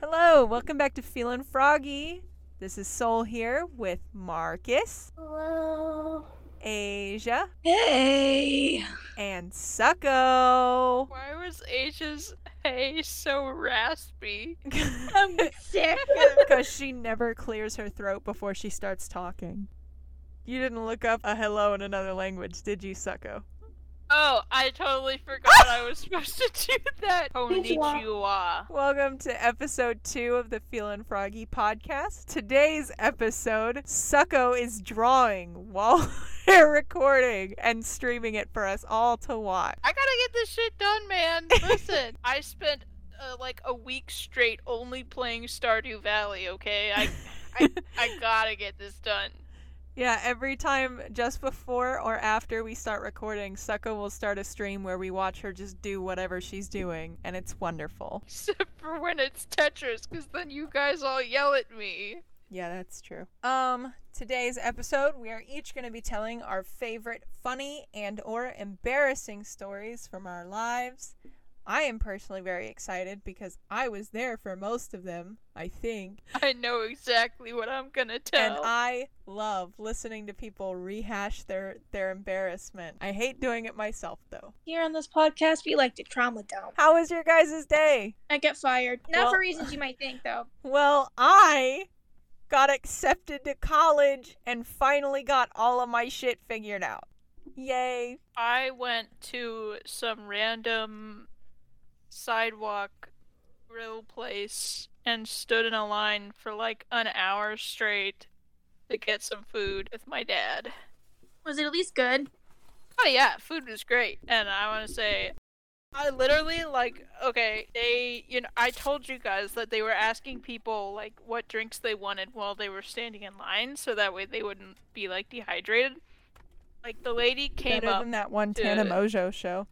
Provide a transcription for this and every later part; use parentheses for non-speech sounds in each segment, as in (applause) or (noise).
Hello, welcome back to Feeling Froggy. This is Soul here with Marcus, Hello. Asia, Hey. and Sucko. Why was Asia's hey so raspy? I'm (laughs) sick. Because (laughs) she never clears her throat before she starts talking. You didn't look up a hello in another language, did you, Sucko? Oh, I totally forgot I was supposed to do that. (laughs) Konnichiwa. Konnichiwa. Welcome to episode two of the Feelin' Froggy podcast. Today's episode, Sucko is drawing while (laughs) we're recording and streaming it for us all to watch. I gotta get this shit done, man. (laughs) Listen, I spent uh, like a week straight only playing Stardew Valley. Okay, I, I, I gotta get this done. Yeah, every time just before or after we start recording, Sucko will start a stream where we watch her just do whatever she's doing, and it's wonderful. (laughs) Except for when it's Tetris, because then you guys all yell at me. Yeah, that's true. Um, today's episode, we are each going to be telling our favorite funny and or embarrassing stories from our lives. I am personally very excited because I was there for most of them, I think. (laughs) I know exactly what I'm gonna tell. And I love listening to people rehash their their embarrassment. I hate doing it myself though. Here on this podcast, we like to trauma dump. How was your guys' day? I get fired. Not Well- for reasons you might think, though. (laughs) Well, I got accepted to college and finally got all of my shit figured out. Yay. I went to some random sidewalk grill place and stood in a line for like an hour straight to get some food with my dad. Was it at least good? Oh yeah, food was great. And I want to say I literally like okay, they you know I told you guys that they were asking people like what drinks they wanted while they were standing in line so that way they wouldn't be like dehydrated. Like the lady came Better up than that one to- Tana Mojo show.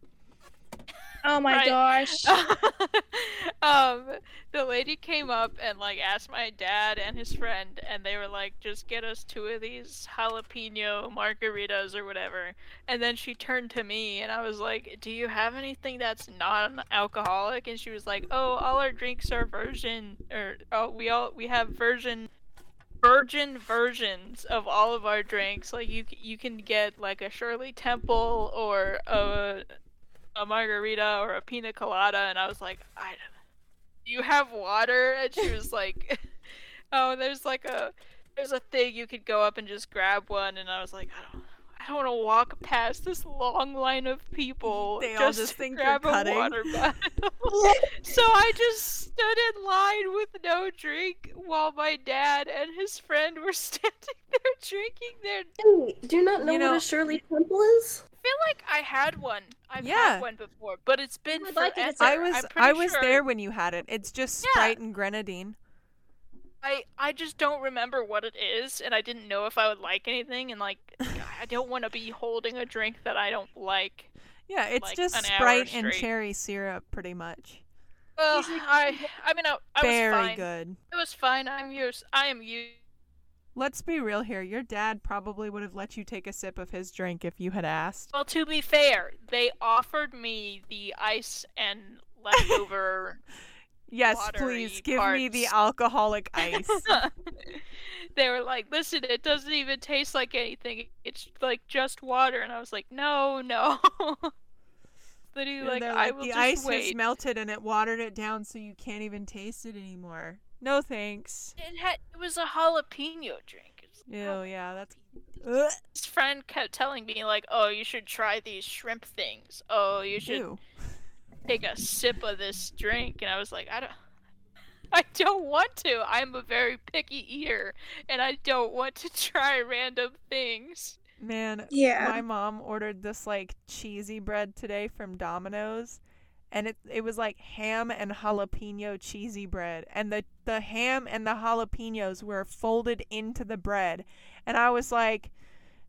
Oh my gosh. (laughs) um, the lady came up and like asked my dad and his friend, and they were like, "Just get us two of these jalapeno margaritas or whatever." And then she turned to me, and I was like, "Do you have anything that's non-alcoholic?" And she was like, "Oh, all our drinks are virgin, or oh, we all we have virgin." Virgin versions of all of our drinks, like you, you can get like a Shirley Temple or a a margarita or a pina colada and I was like, I do you have water? And she was like, (laughs) Oh, there's like a there's a thing you could go up and just grab one and I was like, I don't I don't want to walk past this long line of people They all just, just to think you're grab a water (laughs) bottle. so I just stood in line with no drink while my dad and his friend were (laughs) standing there drinking their Hey, do you not know You what know- a Shirley Temple is? I feel like I had one. I've Yeah. had one before, but it's been would forever. like it I was I'm pretty I was sure- there when you had it. It's just Yeah. Sprite and grenadine. I I just don't remember what it is, and I didn't know if I would like anything, and like I don't want to be holding a drink that I don't like. Yeah, it's Like, just Sprite and cherry syrup pretty much. Well, I I mean I, I Very was fine. good. It was fine. I'm used. I am used. Let's be real here. Your dad probably would have let you take a sip of his drink if you had asked. Well, to be fair, they offered me the ice and leftover. (laughs) Yes, please give me the alcoholic (laughs) ice. (laughs) they were like, "Listen, it doesn't even taste like anything. It's like just water." And I was like, "No, no." Literally, like, they're I like, will the just ice wait. melted and it watered it down so you can't even taste it anymore. No thanks. It had it was a jalapeno drink. It's- Ew, yeah, that's. Ugh, His friend kept telling me like, "Oh, you should try these shrimp things. Oh, you should ew. take a sip of this drink." And I was like, "I don't." I don't want to. I'm a very picky eater, and I don't want to (laughs) try random things. Man, Yeah. my mom ordered this like cheesy bread today from Domino's and it it was like ham and jalapeno cheesy bread and the the ham and the jalapenos were folded into the bread and I was like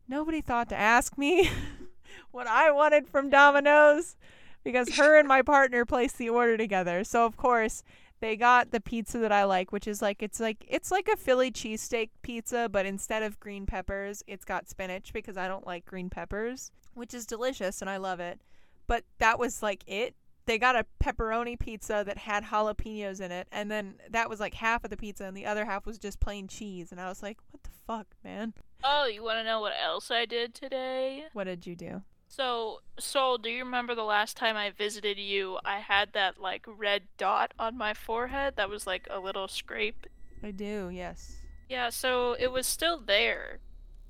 nobody thought to ask me (laughs) what I wanted from Domino's because (laughs) her and my partner placed the order together. So of course, they got the pizza that I like, which is like it's like it's like a Philly cheesesteak pizza, but instead of green peppers, it's got spinach because I don't like green peppers, which is delicious and I love it. But that was like it. They got a pepperoni pizza that had jalapenos in it, and then that was like half of the pizza, and the other half was just plain cheese. And I was like, "What the fuck, man? Oh, you want to know what else I did today? What did you do?" So, Soul, do you remember the last time I visited you? I had that like red dot on my forehead that was like a little scrape. I do, yes. Yeah, so it was still there.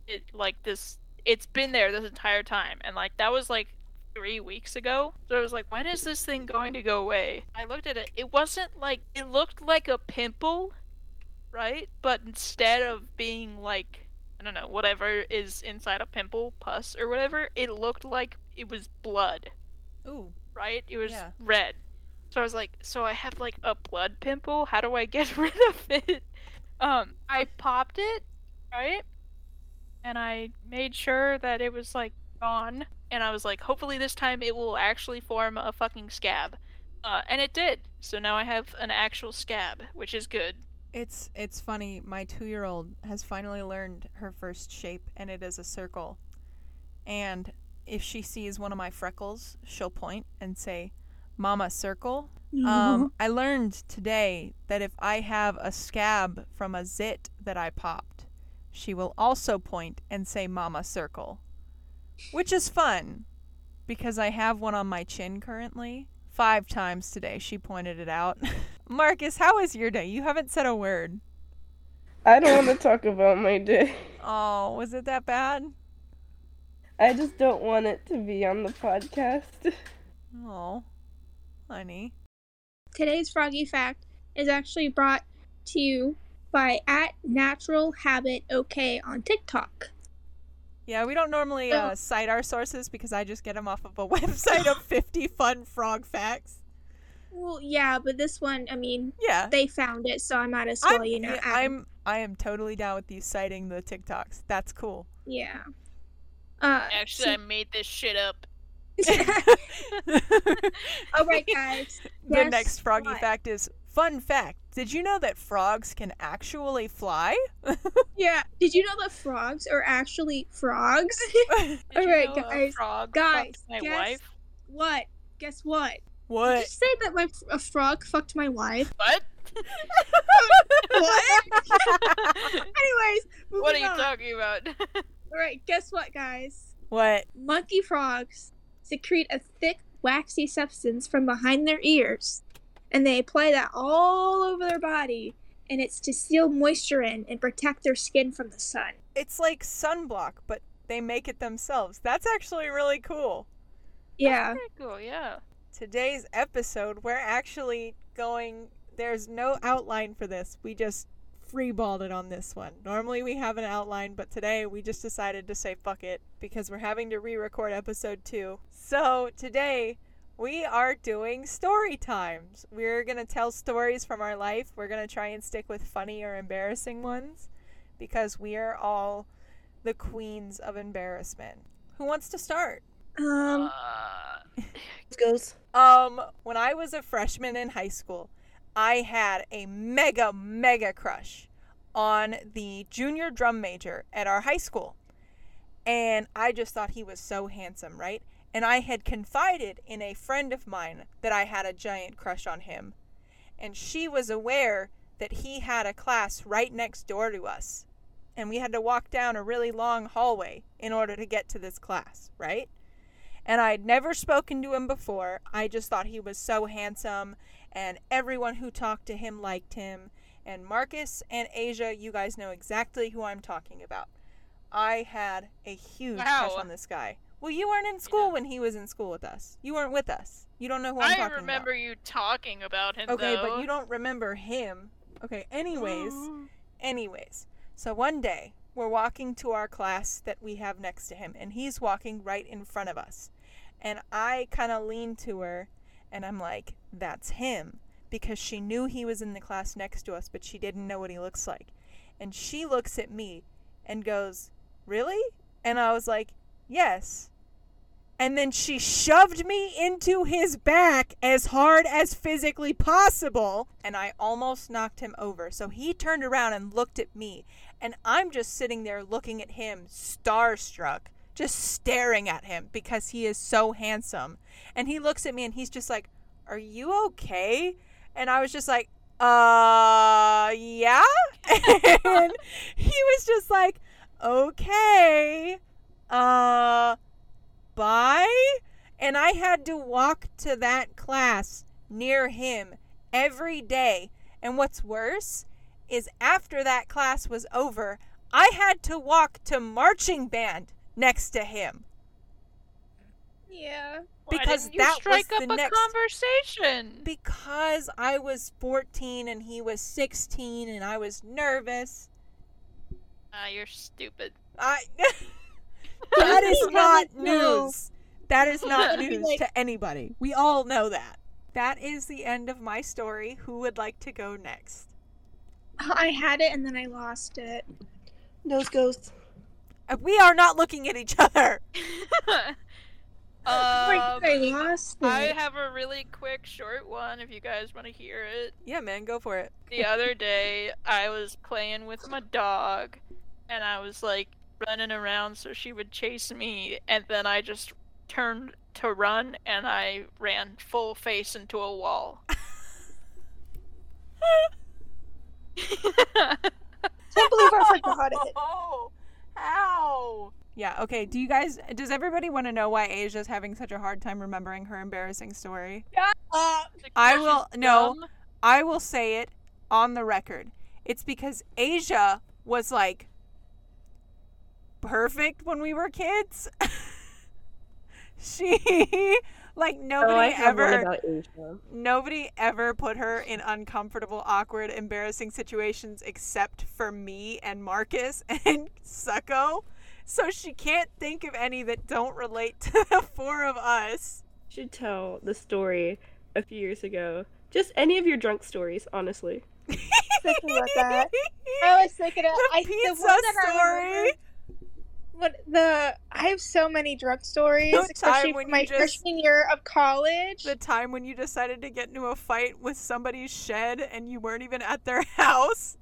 It like this it's been there this entire time and like that was like 3 weeks ago. So I was like, when is this thing going to go away? I looked at it. It wasn't like it looked like a pimple, right? But instead of being like I don't know, whatever is inside a pimple, pus or whatever, it looked like it was blood, Ooh. right? It was Yeah. red. So I was like, so I have like a blood pimple. How do I get (laughs) rid of it? Um, I popped it, right? And I made sure that it was like gone. And I was like, hopefully this time it will actually form a fucking scab. Uh, and it did. So now I have an actual scab, which is good. It's it's funny. My two year old has finally learned her first shape, and it is a circle. And if she sees one of my freckles, she'll point and say, "Mama, circle." Um, I learned today that if I have a scab from a zit that I popped, she will also point and say, "Mama, circle," which is fun because I have one on my chin currently. Five times today, she pointed it out. (laughs) Marcus, how was your day? You haven't said a word. I don't want to talk about my day. Oh, was it that bad? I just don't want it to be on the podcast. Oh, honey. Today's froggy fact is actually brought to you by at Natural Habit OK on TikTok. Yeah, we don't normally uh, cite our sources because I just get them off of a (laughs) website of 50 fun frog facts. Well, yeah, but this one, I mean, Yeah. they found it, so I might as well, I'm, you know. yeah, add- I'm I am totally down with you citing the TikToks. That's cool. yeah. Uh, Actually, I made this shit up. (laughs) (laughs) all right, guys. the Guess next froggy what? fact is fun fact. Did you know that frogs can actually fly? (laughs) Yeah. Did you know that frogs are actually frogs? (laughs) Did (laughs) All you right, know a guys, frog guys, my guess- wife? what? Guess what? Did you what? say that my a frog fucked my wife? What? What? Anyways, what are you on. talking about? All right, guess what, guys? what? Monkey frogs secrete a thick, waxy substance from behind their ears, and they apply that all over their body, and it's to seal moisture in and protect their skin from the sun. It's like sunblock, but they make it themselves. That's actually really cool. Yeah. Very cool, yeah. Today's episode, we're actually going. There's no outline for this. We just freeballed it on this one. Normally we have an outline, but today we just decided to say fuck it because we're having to re record episode two. So today we are doing story times. We're going to tell stories from our life. We're going to try and stick with funny or embarrassing ones because we are all the queens of embarrassment. Who wants to start? Um. Uh, goes. Um, when I was a freshman in high school, I had a mega, mega crush on the junior drum major at our high school. And I just thought he was so handsome, right? And I had confided in a friend of mine that I had a giant crush on him. And she was aware that he had a class right next door to us. And we had to walk down a really long hallway in order to get to this class, right? and I had never spoken to him before. I just thought he was so handsome, and everyone who talked to him liked him. And Marcus and Asia, you guys know exactly who I'm talking about. I had a huge crush on this guy. Well, you weren't in school when he was in school with us. You weren't with us. You don't know who I'm talking about. I talking remember you talking about him. Okay, though. but you don't remember him. Okay, anyways. (gasps) Anyways, so one day we're walking to our class that we have next to him, and he's walking right in front of us. And I kind of lean to her, and I'm like, that's him. Because she knew he was in the class next to us, but she didn't know what he looks like. And she looks at me and goes, Really? And I was like, Yes. And then she shoved me into his back as hard as physically possible. And I almost knocked him over. So he turned around and looked at me. And I'm just sitting there looking at him, starstruck, just staring at him because he is so handsome. And he looks at me and he's just like, Are you okay? And I was just like, Uh, yeah. (laughs) and he was just like, Okay. Uh, bye. And I had to walk to that class near him every day. And what's worse is after that class was over, I had to walk to marching band next to him Yeah. Why because didn't you that strike was up the a next conversation. because I was 14 and he was 16 and I was nervous. Ah, you're stupid. I (laughs) That is Doesn't not no. news. That is not news like- to anybody. We all know that. That is the end of my story. Who would like to go next? I had it and then I lost it. Nose goes. Uh, We are not looking at each other. (laughs) Um, I lost. I have a really quick, short one. If you guys want to hear it. Yeah, man, go for it. The other day, I was playing with my dog, and I was like running around so she would chase me, and then I just turned to run, and I ran full face into a wall. (laughs) can't (laughs) believe I forgot it. Oh, how? Yeah, okay. Do you guys, does everybody want to know why Asia's having such a hard time remembering her embarrassing story? Uh, I will- she's no. dumb. I will say it on the record. It's because Asia was like perfect when we were kids. (laughs) she like Oh, nobody have one ever nobody ever put her in uncomfortable, awkward, embarrassing situations except for me and Marcus (laughs) and Sucko. So she can't think of any that don't relate to the four of us. should tell the story a few years ago. Just any of your drunk stories, honestly. Thinking about that. I was thinking of the I, pizza the one that I story. Remember- What the? I have so many drug stories, The time especially when from my just- freshman year of college. the time when you decided to get into a fight with somebody's shed and you weren't even at their (laughs) house.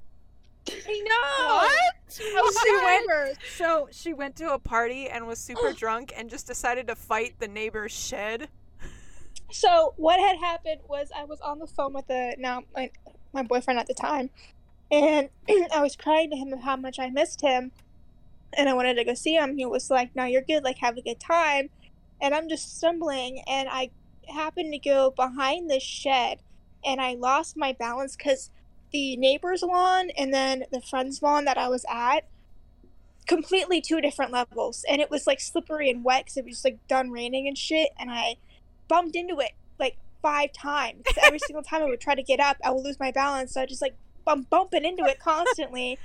I know. What? I She went- So she went to a party and was super (gasps) drunk and just decided to fight the neighbor's shed. So what had happened was I was on the phone with the now my, my boyfriend at the time, and (clears throat) I was crying to him of how much I missed him, and I wanted to go see him. He was like, "No, you're good. Like, have a good time," and I'm just stumbling, and I happened to go behind this shed, and I lost my balance because the neighbor's lawn and then the friend's lawn that I was at completely two different levels and it was like slippery and wet because it was just like done raining and shit and i bumped into it like five times. (laughs) every single time i would try to get up i would lose my balance so i just like I'm bumping into it constantly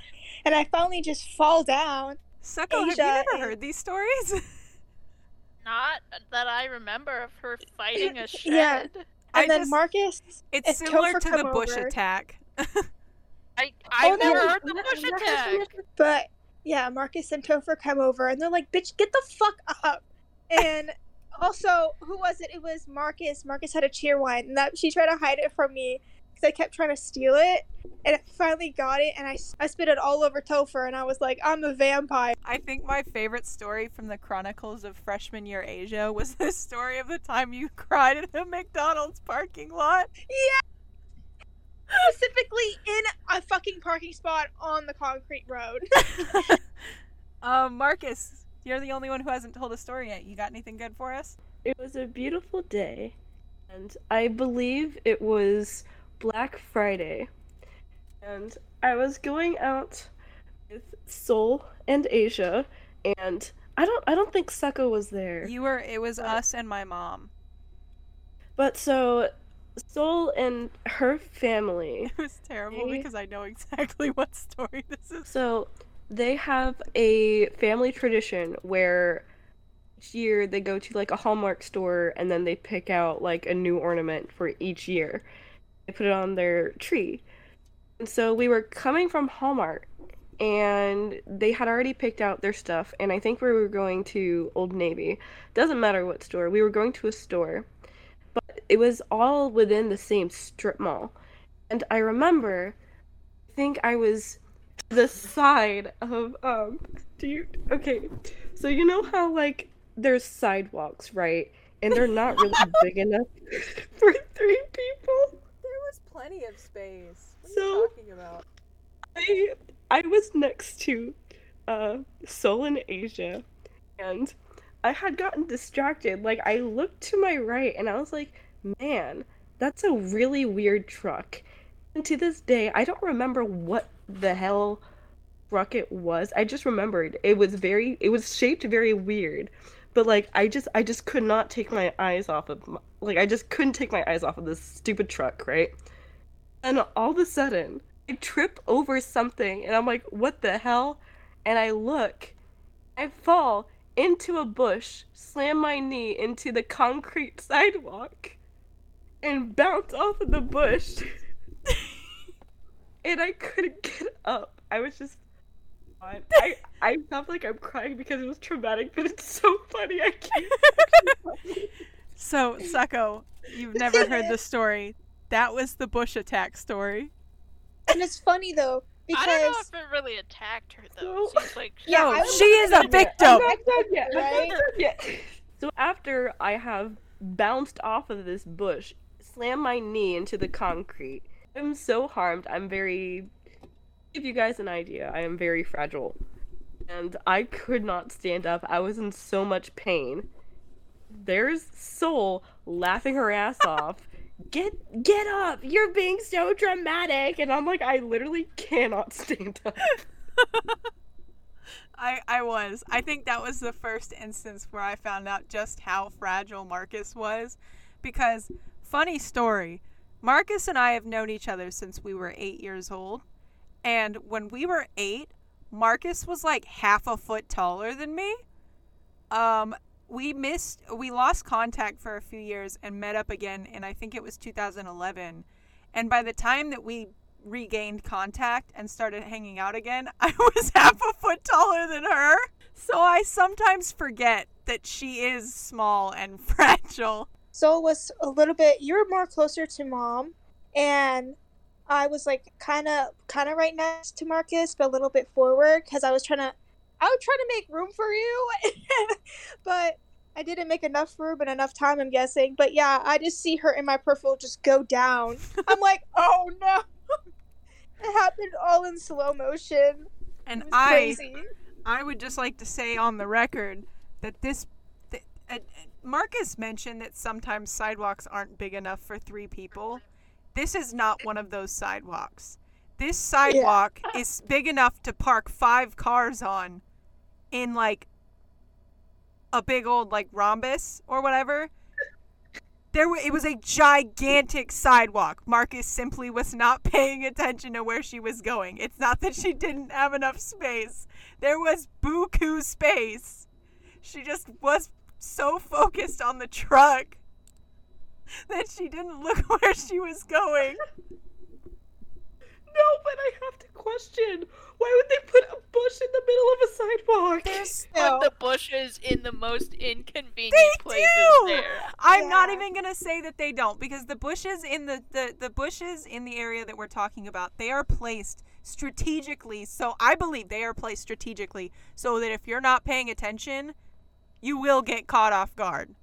and i finally just fall down Sucko, have you Asia never and- heard these stories? (laughs) Not that I remember of her fighting a shed. Yeah. and I then just- marcus It's similar Topher to the bush over- attack. (laughs) I I've Oh, never no, heard the bush That attack. but yeah marcus and topher come over and they're like bitch get the fuck up and (laughs) also who was it it was marcus marcus had a Cheerwine and that she tried to hide it from me because i kept trying to steal it and I finally got it and I, I spit it all over topher and i was like i'm a vampire I think my favorite story from the Chronicles of Freshman Year Asia was the story of the time you (laughs) cried in a McDonald's parking lot. Yeah! Specifically in a fucking parking spot on the concrete road (laughs) (laughs) Um, Marcus, you're the only one who hasn't told a story yet. You got anything good for us? It was a beautiful day, and I believe it was Black Friday. And I was going out with Soul and Asia, and I don't I don't think Sucko was there. You were. It was But- us and my mom. But so Soul and her family (laughs) It was terrible Hey. because I know exactly (laughs) what story this is. So they have a family tradition where each year they go to like a Hallmark store and then they pick out like a new ornament for each year. They put it on their tree. And so we were coming from Hallmark and they had already picked out their stuff. And I think we were going to Old Navy. Doesn't matter what store. We were going to a store, but it was all within the same strip mall. And I remember, I think I was the side of um. Do you okay? So you know how like there's sidewalks, right? And they're not really (laughs) big enough (laughs) for three people. Was plenty of space. What So- are you talking about? I I was next to uh Soul in Asia and I had gotten distracted. Like I looked to my right and I was like, man, that's a really weird truck. And to this day, I don't remember what the hell truck it was. I just remembered it was very it was shaped very weird. But like I just I just could not take my eyes off of like I just couldn't take my eyes off of this stupid truck, right? And all of a sudden, I trip over something and I'm like, what the hell? And I look, I fall into a bush, slam my knee into the concrete sidewalk, and bounce off of the bush. (laughs) and I couldn't get up. I was just. (laughs) I, I felt like I'm crying because it was traumatic, but it's so funny. I can't. (laughs) So, Sucko, you've never heard the story. That was the Bush attack story. And it's funny though because I don't know if it really attacked her though. No. It seems like (laughs) Yeah, no, was she is a victim. Not done yet. Right? So after I have bounced off of this bush, slammed my knee into the concrete, I'm so harmed. I'm very. Give you guys an idea. I am very fragile, and I could not stand up. I was in so much pain. There's Soul laughing her ass (laughs) off. Get get up! You're being so dramatic, and I'm like, I literally cannot stand up. (laughs) I, I was. I think that was the first instance where I found out just how fragile Marcus was. Because, funny story, Marcus and I have known each other since we were eight years old. And when we were eight, Marcus was like half a foot taller than me. Um, we missed, we lost contact for a few years and met up again in I think it was 2011. And by the time that we regained contact and started hanging out again, (laughs) I was half a foot taller than her. So I sometimes forget that she is small and (laughs) fragile. So it was a little bit. You were more closer to mom, and I was like kind of kind of right next to Marcus, but a little bit forward because I was trying to. I was trying to make room for you, (laughs) but I didn't make enough room and enough time. I'm guessing, but yeah, I just see her in my peripheral just go down. (laughs) I'm like, oh no! (laughs) it happened all in slow motion. And I crazy. I would just like to say on the record that this th- uh, Marcus mentioned that sometimes sidewalks aren't big enough for three people. This is not one of those sidewalks. This sidewalk is big enough to park five cars on in like a big old like rhombus or whatever. There it was a gigantic sidewalk. Marcus simply was not paying attention to where she was going. It's not that she didn't have enough space. There was buku space. She just was so focused on the truck (laughs) that she didn't look (laughs) where she was going. No, but I have to question. Why would they put a bush in the middle of a sidewalk? There's No. put the bushes in the most inconvenient They places do! there. I'm not even gonna say that they don't because the bushes in the, the the bushes in the area that we're talking about they are placed strategically. So I believe they are placed strategically so that if you're not paying attention, you will get caught off guard.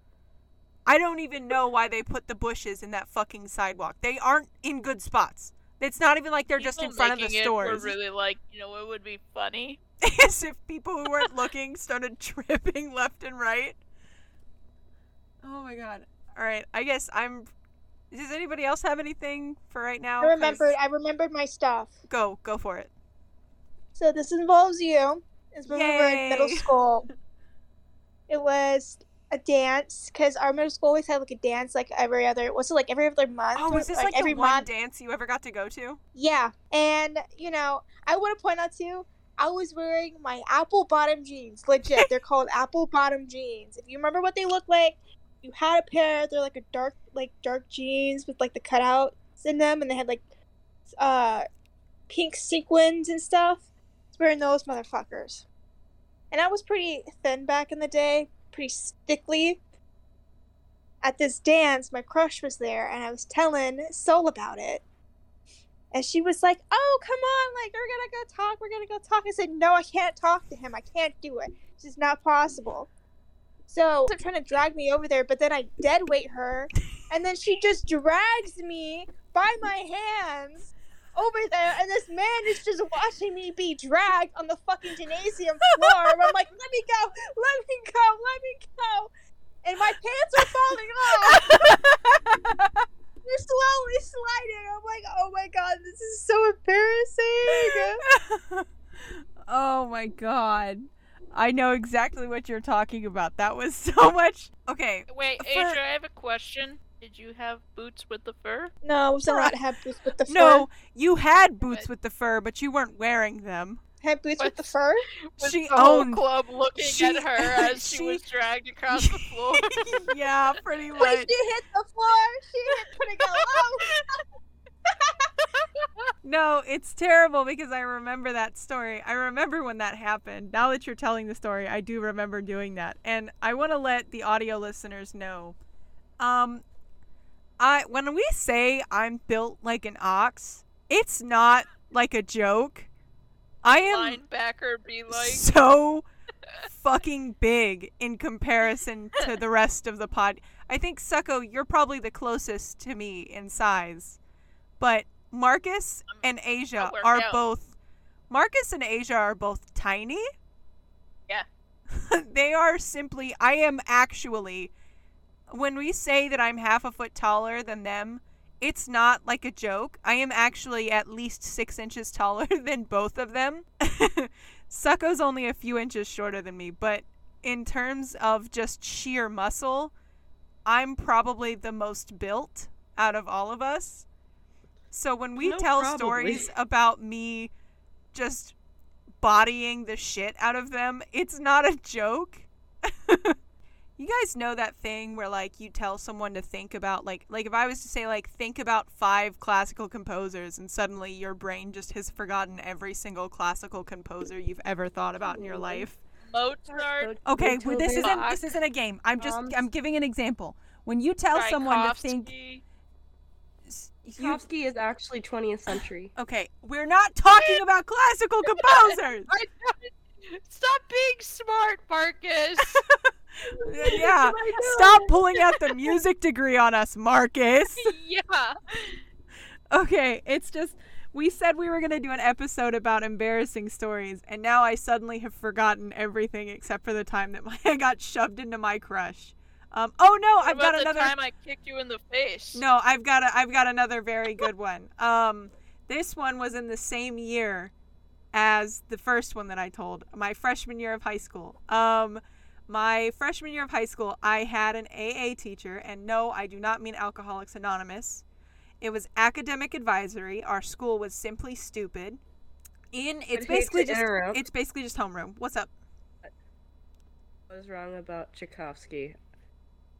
I don't even know why they put the bushes in that fucking sidewalk. They aren't in good spots. It's not even like they're just in front of the making it stores. Were really like, you know, it would be funny. (laughs) As if people who weren't looking started tripping left and right. Oh my god. All right, I guess I'm. Does anybody else have anything for right now? I remembered. I remembered my stuff. Go, go for it. So this involves you. It's when we were in middle school. (laughs) It was a dance because our middle school always had like a dance like every other. Was it like every other month? Oh, was this like, every the one month? dance you ever got to go to? Yeah, and you know, I want to point out too. I was wearing my apple bottom jeans. Legit, they're called (laughs) apple bottom jeans. If you remember what they look like, you had a pair. They're like a dark, like dark jeans with like the cutouts in them, and they had like uh pink sequins and stuff. wearing those motherfuckers. And I was pretty thin back in the day, pretty stickly. At this dance, my crush was there, and I was telling Sol about it. And she was like, Oh, come on, like, we're gonna go talk, we're gonna go talk. I said, No, I can't talk to him, I can't do it. It's just not possible. So, they're trying to drag me over there, but then I dead weight her, and then she just drags me by my hands over there, and this man is just watching me be dragged on the fucking gymnasium floor. And I'm like, let me go, let me go, let me go. And my pants are falling off. They're slowly sliding. I'm like, oh my god, this is so embarrassing. (laughs) oh my god. I know exactly what you're talking about. That was so much. Okay. Wait, For- Asia, I have a question. Did you have boots with the fur? No, I was allowed to have boots with the (laughs) fur. No, you had boots But- with the fur, but you weren't wearing them. Had boots with the fur. (laughs) With She the whole owned- club looking she- at her (laughs) as she, she- was dragged across the floor. yeah, pretty much. When she hit the floor, she hit pretty go low. No, it's terrible because I remember that story. I remember when that happened. Now that you're telling the story, I do remember doing that. And I want to let the audio listeners know. Um I when we say I'm built like an ox, it's not like a joke. I am Linebacker be like, so fucking big in comparison to the rest of the pod. I think Sucko, you're probably the closest to me in size. But Marcus and Asia are out. both Marcus and Asia are both tiny. Yeah. (laughs) they are simply I am actually when we say that I'm half a foot taller than them, it's not like a joke. I am actually at least six inches (laughs) taller than both of them. (laughs) Sucko's only a few inches shorter than me, but in terms of just sheer muscle, I'm probably the most built out of all of us. So when we No, tell probably. stories about me just bodying the shit out of them, it's not a joke. (laughs) you guys know that thing where like you tell someone to think about like like if I was to say like think about five classical composers and suddenly your brain just has forgotten every single classical composer you've ever thought about in your mm-hmm. life. Mozart. Okay, well, this isn't this isn't a game. I'm just I'm giving an example. When you tell someone to think Tchaikovsky. Tchaikovsky is actually 20th century. Okay, we're not talking about classical (laughs) composers. Stop being smart, Marcus. (laughs) yeah, (laughs) stop pulling out the (laughs) music degree on us, Marcus. yeah. Okay, it's just we said we were going to do an episode about embarrassing stories and now I suddenly have forgotten everything except for the time that my, I got shoved into my crush. Um oh no, What I've got the another time I kicked you in the face? No, I've got a, I've got another very good one. Um, this one was in the same year as the first one that I told. My freshman year of high school. Um, my freshman year of high school, I had an AA teacher, and no, I do not mean Alcoholics Anonymous. It was academic advisory. Our school was simply stupid. In it's basically just interrupt. it's basically just homeroom. What's up? I was wrong about Tchaikovsky.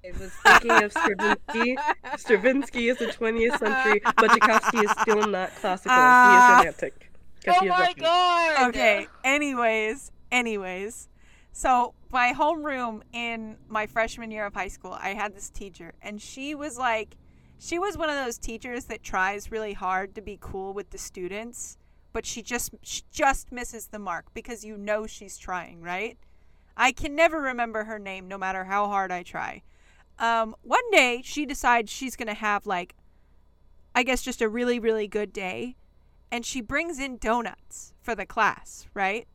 I was thinking of Stravinsky. (laughs) Stravinsky is the 20th century, but Tchaikovsky is still not classical. Ah. he is romantic. 'Cause Oh my Russian. god. okay anyways anyways so my homeroom in my freshman year of high school i had this teacher and she was like she was one of those teachers that tries really hard to be cool with the students but she just she just misses the mark because you know she's trying right i can never remember her name no matter how hard i try um, one day she decides she's gonna have like i guess just a really really good day and she brings in donuts for the class, right?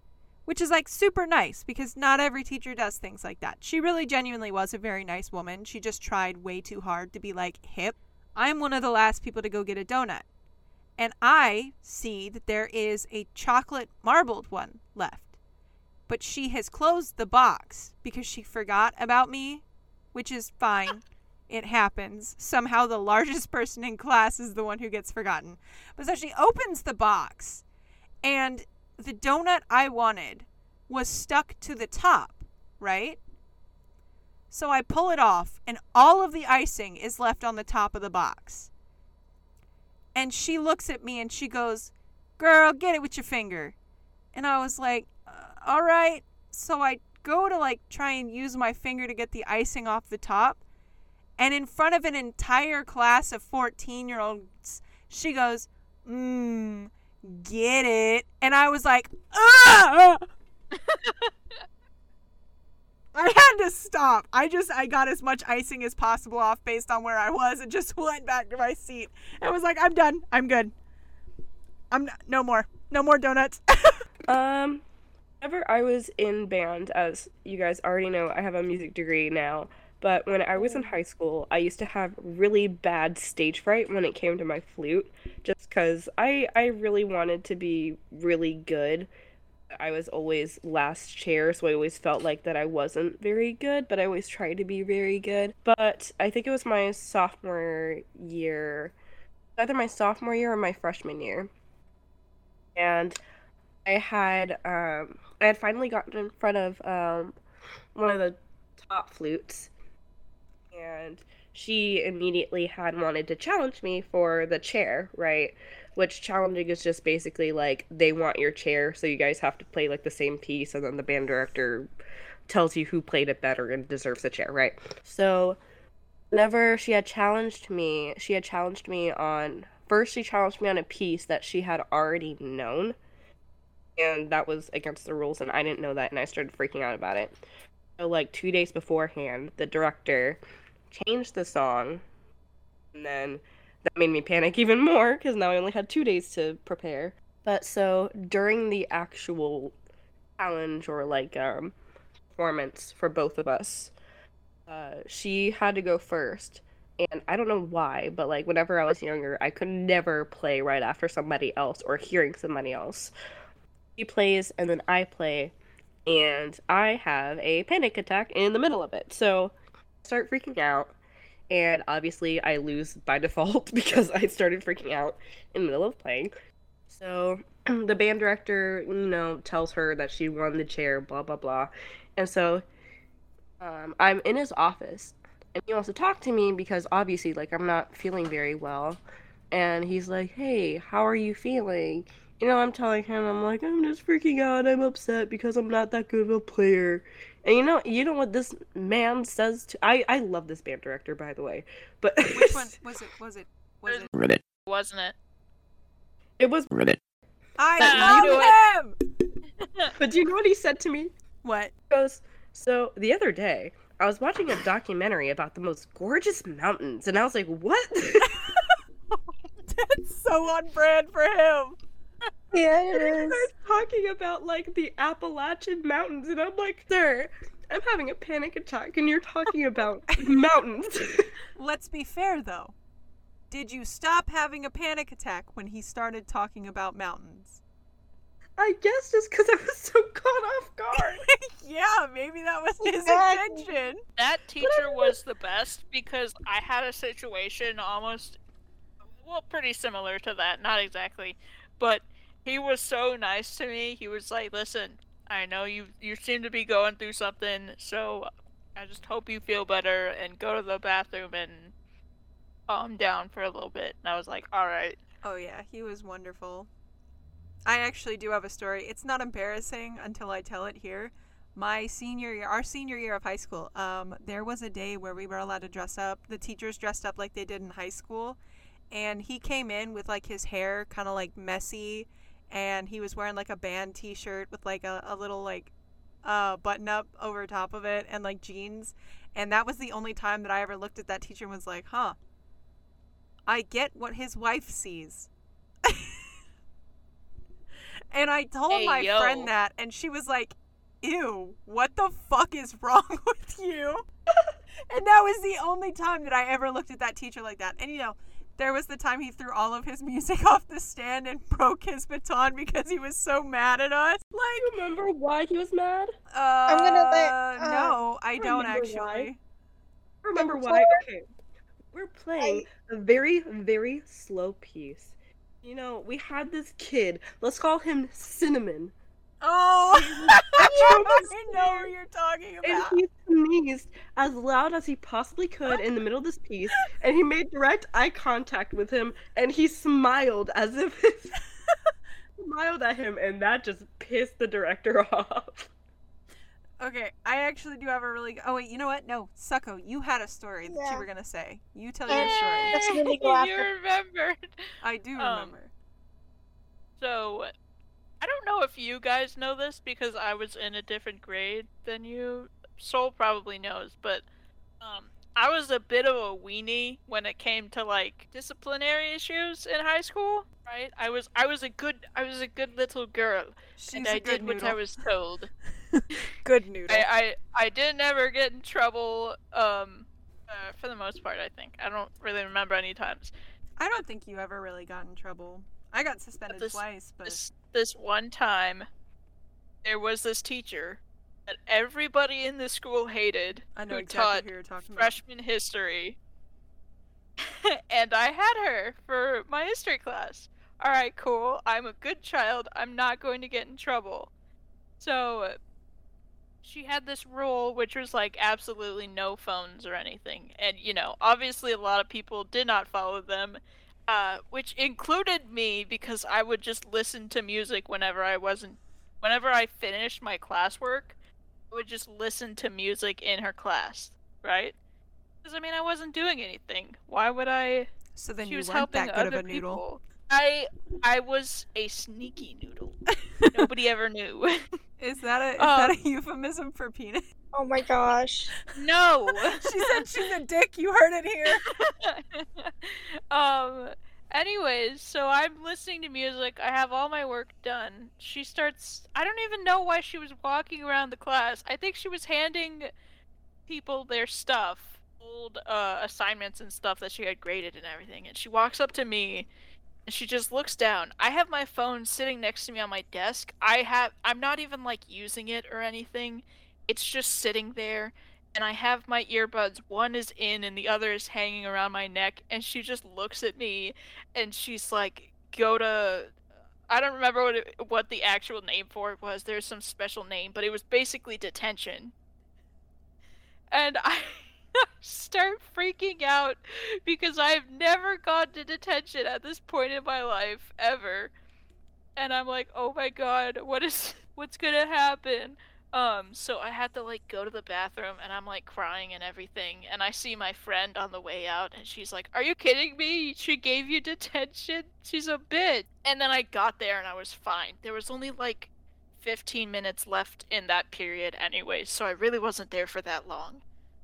Which is like super nice because not every teacher does things like that. She really genuinely was a very nice woman. She just tried way too hard to be like hip. I'm one of the last people to go get a donut. And I see that there is a chocolate marbled one left. But she has closed the box because she forgot about me, which is fine. It happens. Somehow the largest (laughs) person in class is the one who gets forgotten. But so she opens the box, and the donut I wanted was stuck to the top, right? So I pull it off, and all of the icing is left on the top of the box. And she looks at me and she goes, Girl, get it with your finger. And I was like, uh, all right. So I go to like try and use my finger to get the icing off the top. And in front of an entire class of 14 year olds, she goes, mmm, get it. And I was like, ah! (laughs) I had to stop. I just I got as much icing as possible off based on where I was and just (laughs) went back to my seat and was like, I'm done. I'm good. I'm no more. No more donuts. (laughs) Um, whenever I was in band, as you guys already know, I have a music degree now. But when I was in high school, I used to have really bad stage fright when it came to my flute, just because I I really wanted to be really good. I was always last chair, so I always felt like that I wasn't very good, but I always tried to be very good. But I think it was my sophomore year, either my sophomore year or my freshman year. And I had um I had finally gotten in front of um one of the top flutes and she immediately had wanted to challenge me for the chair, right? Which challenging is just basically like they want your chair, so you guys have to play like the same piece, and then the band director tells you who played it better and deserves the chair, right? So, whenever she had challenged me, she had challenged me on first, she challenged me on a piece that she had already known, and that was against the rules, and I didn't know that, and I started freaking out about it. So, like two days beforehand, the director changed the song, and then that made me panic (laughs) even more because now I only had two days to prepare. But so during the actual challenge or like um, performance for both of us, uh, she had to go first. And I don't know why, but like whenever I was younger, I could never play right after somebody else or hearing somebody else. She plays and then I play, and I have a panic attack in the middle of it. So start freaking out and obviously I lose by default (laughs) because I started freaking out in the middle of playing. So (clears throat) the band director, you know, tells her that she won the chair, blah blah blah, and so um, I'm in his office, and he wants to talk to me because obviously, like, I'm not feeling very well, and he's like, "Hey, how are you feeling?" You know, I'm telling him, I'm like, I'm just freaking out. I'm upset because I'm not that good of a player. And you know, you know what this man says to I I love this band director by the way. But Which one was it? Was it? Was it? Ribbit. Wasn't it? it was Ribbit. I you love him. (laughs) but do you know what he said to me? What? He goes, so the other day, I was watching a documentary about the most gorgeous mountains, and I was like, what? (laughs) That's so on brand for him. Yeah, And it he is. starts talking about like the Appalachian Mountains, and I'm like, sir, I'm having a panic attack, and you're talking about (laughs) mountains. (laughs) Let's be fair though. Did you stop having a panic attack when he started talking about mountains? I guess just because I was so caught off guard. (laughs) yeah, maybe that was his Exactly. intention. That teacher was the best because I had a situation almost, well, pretty similar to that. Not exactly, but he was so nice to me. He was like, "Listen, I know you you seem to be going through something, so I just hope you feel better and go to the bathroom and calm down for a little bit." And I was like, "All right." Oh yeah, he was wonderful. I actually do have a story. It's not embarrassing until I tell it here. My senior year, our senior year of high school, um, there was a day where we were allowed to dress up. The teachers dressed up like they did in high school, and he came in with like his hair kind of like messy, and he was wearing like a band T-shirt with like a, a little like uh, button up over top of it and like jeans. And that was the only time that I ever looked at that teacher and was like, huh, I get what his wife sees. (laughs) and I told Hey, my yo. friend that, and she was like, ew, what the fuck is (laughs) wrong with you? (laughs) and that was the only time that I ever looked at that teacher like that. And you know, there was the time he threw all of his music (laughs) off the stand and broke his baton because he was so mad at us. Like, you remember why he was mad? uh, I'm gonna let, uh, no, I don't remember actually. why. Remember why? Okay. We're playing a very, very slow piece. You know, we had this kid. Let's call him Cinnamon. Oh, (laughs) I (laughs) know who you're talking about. And he sneezed as loud as he possibly could in the middle of this piece, and he made direct eye contact with him, and he smiled as if (laughs) smiled at him, and that just pissed the director off. Okay, I actually do have a really. Oh wait, you know what? No, Sucko, you had a story that you were gonna say. You tell your story. That's when we go after. you remembered. I do Um, remember. So, I don't know if you guys know this because I was in a different grade than you. Soul probably knows, but um, I was a bit of a weenie when it came to like disciplinary issues in high school. Right? I was I was a good I was a good little girl, She's and I did what I was told. (laughs) Good noodle. I, I I didn't ever get in trouble. Um, uh, for the most part, I think I don't really remember any times. I don't think you ever really got in trouble. I got suspended This- twice, but this this one time there was this teacher that everybody in the school hated I know who exactly taught who you're talking about. freshman history. (laughs) And i had her for my history class. All right cool. I'm a good child. I'm not going to get in trouble. So she had this rule which was like absolutely no phones or anything. And you know obviously a lot of people did not follow them uh, which included me because I would just listen to music whenever I wasn't, whenever I finished my classwork, I would just listen to music in her class, right? Because I mean, I wasn't doing anything. Why would I? So then she you was weren't helping that good other of a noodle. people. I I was a sneaky noodle. (laughs) Nobody ever knew. Is that a is Um, that a euphemism for penis? Oh my gosh. no. (laughs) she said she's a dick. You heard it here. (laughs) um anyways so i'm listening to music i have all my work done she starts i don't even know why she was walking around the class i think she was handing people their stuff old uh, assignments and stuff that she had graded and everything and she walks up to me and she just looks down i have my phone sitting next to me on my desk i have i'm not even like using it or anything it's just sitting there and I have my earbuds. One is in and the other is hanging around my neck. And she just looks at me and she's like, go to. I don't remember what it, what the actual name for it was. There's some special name, but it was basically detention. And I (laughs) start freaking out because I've never gone to detention at this point in my life ever. And I'm like, "Oh my god, what is (laughs) what's going to happen?" Um, so I had to like go to the bathroom and I'm like crying and everything. And I see my friend on the way out and she's like, Are you kidding me? She gave you detention? She's a bitch. And then I got there and I was fine. There was only like 15 minutes left in that period anyway, so I really wasn't there for that long.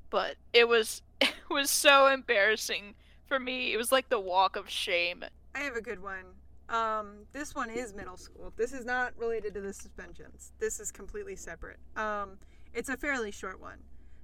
But it was (laughs) it was so embarrassing for me. It was like the walk of shame. I have a good one. Um, this one is middle school. This is not related to the suspensions. This is completely separate. Um, it's a fairly short one.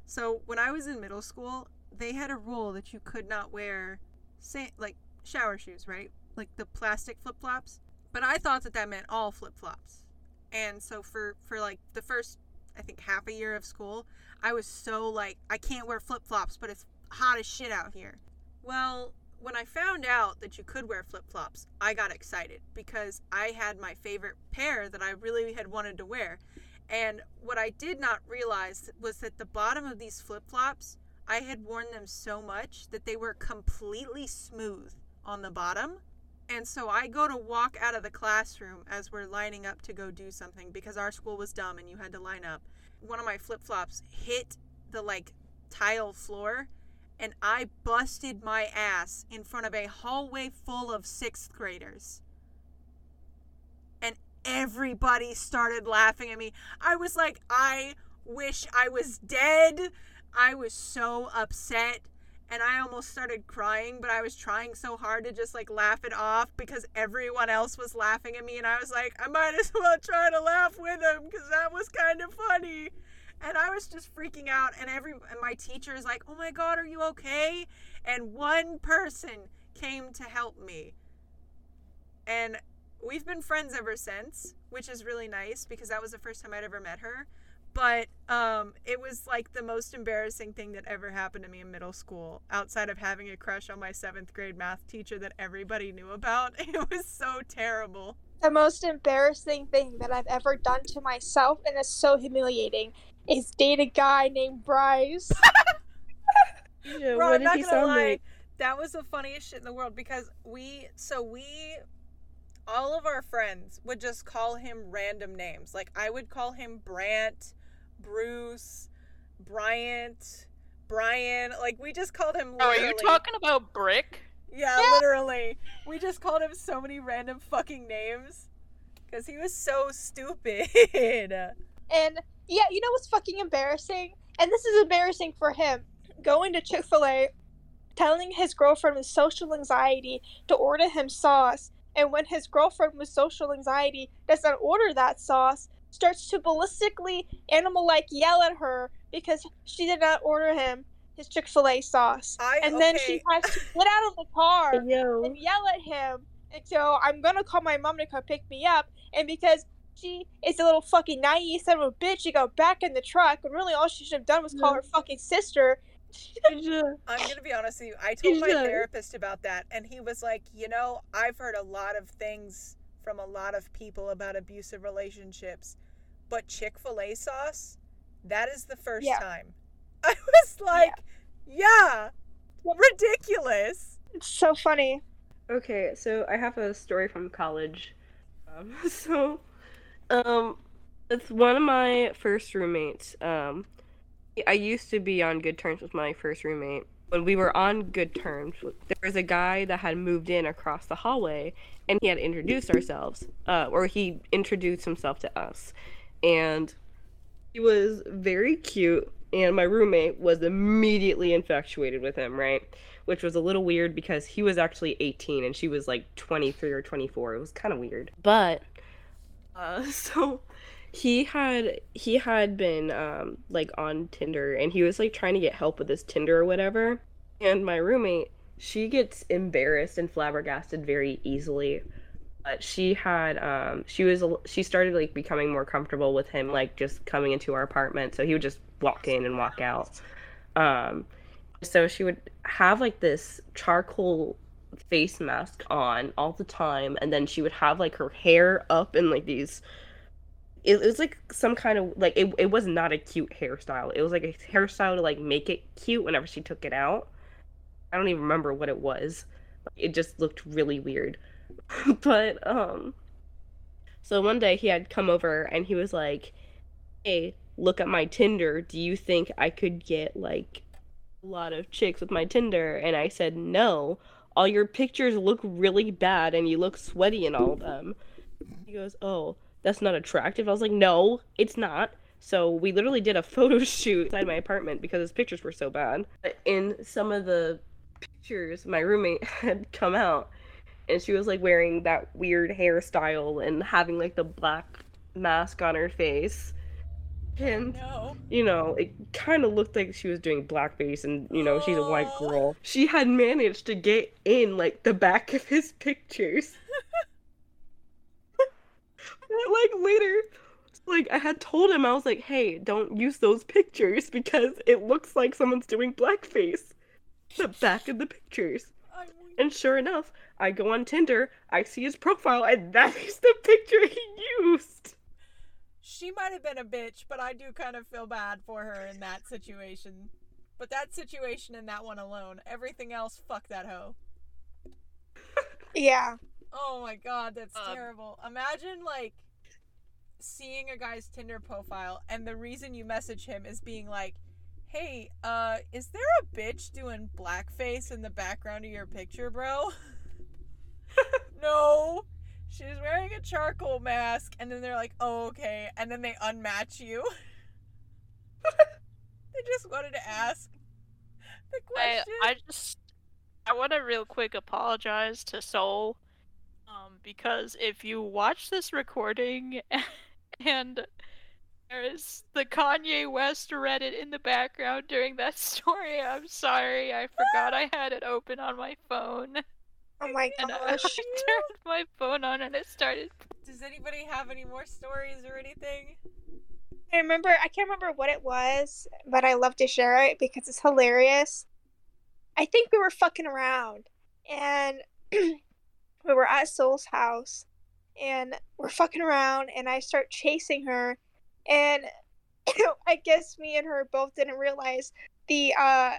So when I was in middle school, they had a rule that you could not wear, sa- like shower shoes, right? Like the plastic flip flops. But I thought that that meant all flip flops. And so for for like the first, I think half a year of school, I was so like I can't wear flip flops, but it's hot as shit out here. Well, when I found out that you could wear flip flops, I got excited because I had my favorite pair that I really had wanted to wear. And what I did not realize was that the bottom of these flip flops, I had worn them so much that they were completely smooth on the bottom. And so I go to walk out of the classroom as we're lining up to go do something because our school was dumb and you had to line up. One of my flip flops hit the like tile floor and I busted my ass in front of a hallway full of sixth graders. And everybody started laughing at me. I was like, I wish I was dead. I was so upset. And I almost started crying, but I was trying so hard to just like laugh it off because everyone else was laughing at me. And I was like, I might as well try to laugh with them because that was kind of funny and I was just freaking out. And every and my teacher is like, "Oh my God, are you okay?" And one person came to help me, and we've been friends ever since, which is really nice because that was the first time I'd ever met her. But um, it was like the most embarrassing thing that ever happened to me in middle school, outside of having a crush on my seventh grade math teacher that everybody knew about. (laughs) It was so terrible. The most embarrassing thing that I've ever done to myself, and it's so humiliating, is date a guy named Bryce. (laughs) Yeah, Bro, what I'm did not he gonna lie. like? That was the funniest shit in the world because we, so we, all of our friends would just call him random names. Like I would call him Brant, Bruce, Bryant, Brian. Like we just called him. Oh, are Literally. you talking about Brick? Yeah, literally. We just called him so many random fucking names because he was so stupid. And yeah, you know what's fucking embarrassing? And this is embarrassing for him. Going to Chick fil A, telling his girlfriend with social anxiety to order him sauce. And when his girlfriend with social anxiety doesn't order that sauce, starts to ballistically animal like yell at her because she did not order him his Chick fil A sauce. I And then she has to get out of the car Yo. and yell at him And so I'm gonna call my mom to come pick me up. And because she is a little fucking naive son of a bitch, she got back in the truck. And really, all she should have done was call her fucking sister. (laughs) I'm gonna be honest with you. I told my therapist about that, and he was like, "You know, I've heard a lot of things from a lot of people about abusive relationships, but Chick Fil A sauce, that is the first Yeah. time." (laughs) I was like, "Yeah, ridiculous." It's so funny. Okay, so I have a story from college. Um, (laughs) so, um, it's one of my first roommates. Um, I used to be on good terms with my first roommate. When we were on good terms, there was a guy that had moved in across the hallway, and he had introduced ourselves, uh, or he introduced himself to us, and he was very cute. And my roommate was immediately infatuated with him, right? which was a little weird because he was actually 18 and she was like 23 or 24. It was kind of weird. But uh (laughs) so he had he had been um like on Tinder and he was like trying to get help with his Tinder or whatever. And my roommate, she gets embarrassed and flabbergasted very easily. But she had um she was she started like becoming more comfortable with him like just coming into our apartment. So he would just walk in and walk out. Um so she would have like this charcoal face mask on all the time and then she would have like her hair up in like these it, it was like some kind of like it, it was not a cute hairstyle. It was like a hairstyle to like make it cute whenever she took it out. I don't even remember what it was. It just looked really weird. (laughs) But um so one day he had come over and he was like hey look at my tinder. Do you think i could get like a lot of chicks with my Tinder? And I said no. All your pictures look really bad and you look sweaty in all of them. He goes, "Oh, that's not attractive." I was like, "No, it's not." So we literally did a (laughs) photo shoot inside my apartment because his pictures were so bad. In some of the pictures, my roommate (laughs) had come out and she was like wearing that weird hairstyle and having like the black mask on her face. And No. you know, it kind of looked like she was doing blackface, and you know, she's a white Oh. (gasps) girl. She had managed to get in like the back of his (laughs) pictures. Like later, like I had told him, I was like, "Hey, don't use those pictures because it looks like someone's doing blackface." The back of the pictures, and sure enough, I go on Tinder, I see his profile, and that (laughs) is the picture he used. She might have been a bitch, but I do kind of feel bad for her in that situation. But that situation and that one alone, everything else, fuck that hoe. Yeah. Oh my god, that's Um, terrible. Imagine like seeing a guy's Tinder profile and the reason you message him is being like, "Hey, uh, is there a bitch doing blackface in the background of your picture, bro?" (laughs) no. She's wearing a charcoal mask and then they're like, "Oh, okay." And then they unmatch you. (laughs) they just wanted to ask the I question. I just I want to real quick apologize to Soul, um, because if you watch this recording (laughs) and there is the Kanye West Reddit in the background during that (laughs) story, I'm sorry, I forgot I had it open on my phone, Oh my gosh. (laughs) and I (laughs) turned my phone on and it started. Does anybody have any more stories or anything? I remember, I can't remember what it was, but I love to share it because it's hilarious. I think we were fucking around and (clears throat) we were at Soul's house and we're fucking around and I start chasing her and (clears throat) I guess me and her both didn't realize the uh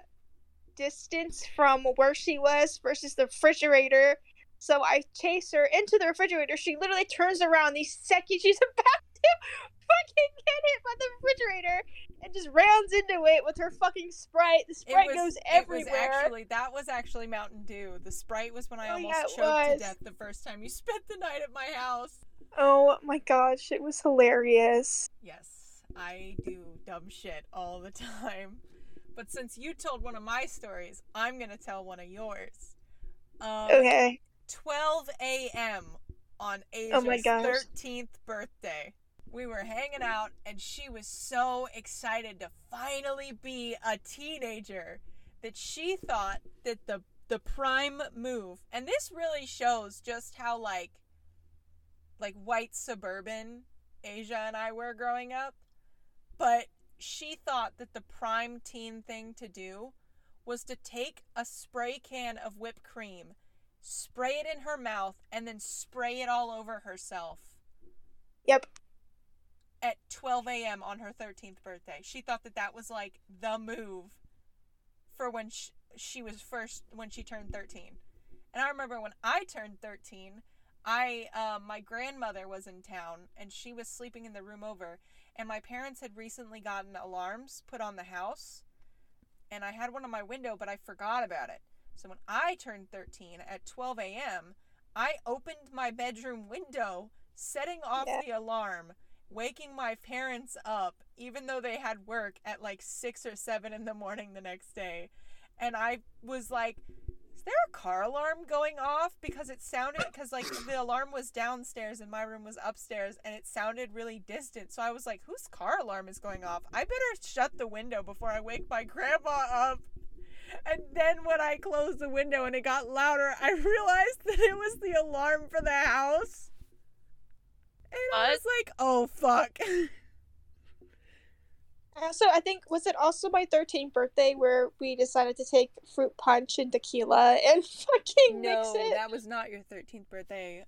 distance from where she was versus the refrigerator. So I chase her into the refrigerator. She literally turns around the second she's (laughs) about to fucking get hit by the refrigerator and just rounds into it with her fucking sprite. The sprite goes everywhere. It was actually that was actually Mountain Dew. The Sprite was when I Oh, almost yeah, choked to death the first time you (laughs) spent the night at my house. oh my gosh, it was hilarious. Yes, I do dumb shit all the (laughs) time. But since you told one of my stories, I'm gonna tell one of yours. Um, Okay. 12 a.m. on Asia's Oh 13th birthday. We were hanging out, and she was so excited to finally be a teenager that she thought that the the prime move, and this really shows just how like like white suburban Asia and I were growing up, but she thought that the prime teen thing to do was to take a spray can of whipped cream spray it in her mouth, and then spray it all over herself Yep. at 12 a.m. on her 13th birthday. She thought that that was like the move for when she, she was first, when she turned 13. And I remember when I turned 13, I, um, my grandmother was in town and she was sleeping in the room over, and my parents had recently gotten alarms put on the house. And I had one on my window, but I forgot about it. So when I turned 13 at 12 a.m., I opened my bedroom window, setting off Yeah. the alarm, waking my parents up, even though they had work at like 6 or 7 in the morning the next day. And I was like, is there a car alarm going off? Because it sounded, because like (coughs) the alarm was downstairs and my room was upstairs and it sounded really distant. So I was like, whose car alarm is going off? I better shut the window before I wake my grandma up. And then when I closed the window and it got louder, I (laughs) realized that it was the alarm for the house. And I was like, oh fuck. (laughs) Also, I think was it also my 13th birthday where we decided to take fruit punch and tequila and (laughs) fucking mix it. no, that was not your 13th birthday.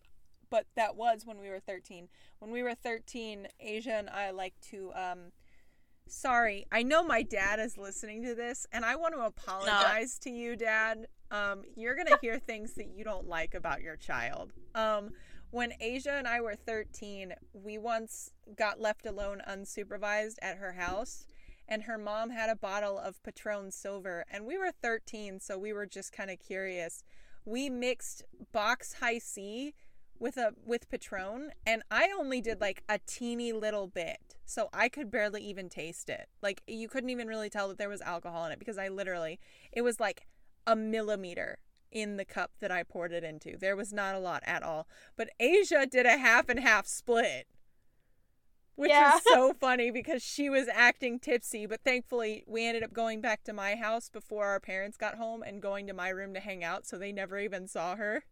But that was when we were 13. When we were 13, Asia and I like to um sorry. I know my dad is listening to this and I want to apologize to you, dad. Um you're going to hear things that you don't like about your child. Um when Asia and I were 13, we once got left alone unsupervised at her house and her mom had a bottle of Patron Silver and we were 13 so we were just kind of curious. We mixed box Hi-C with a with Patron and I only did like a teeny little bit. So I could barely even taste it. Like you couldn't even really tell that there was alcohol in it because I literally it was like a millimeter in the cup that I poured it into. There was not a lot at all. But Asia did a half and half split. Which Yeah. was so (laughs) funny because she was acting tipsy, but thankfully we ended up going back to my house before our parents got home and going to my room to hang out, so they never even saw her.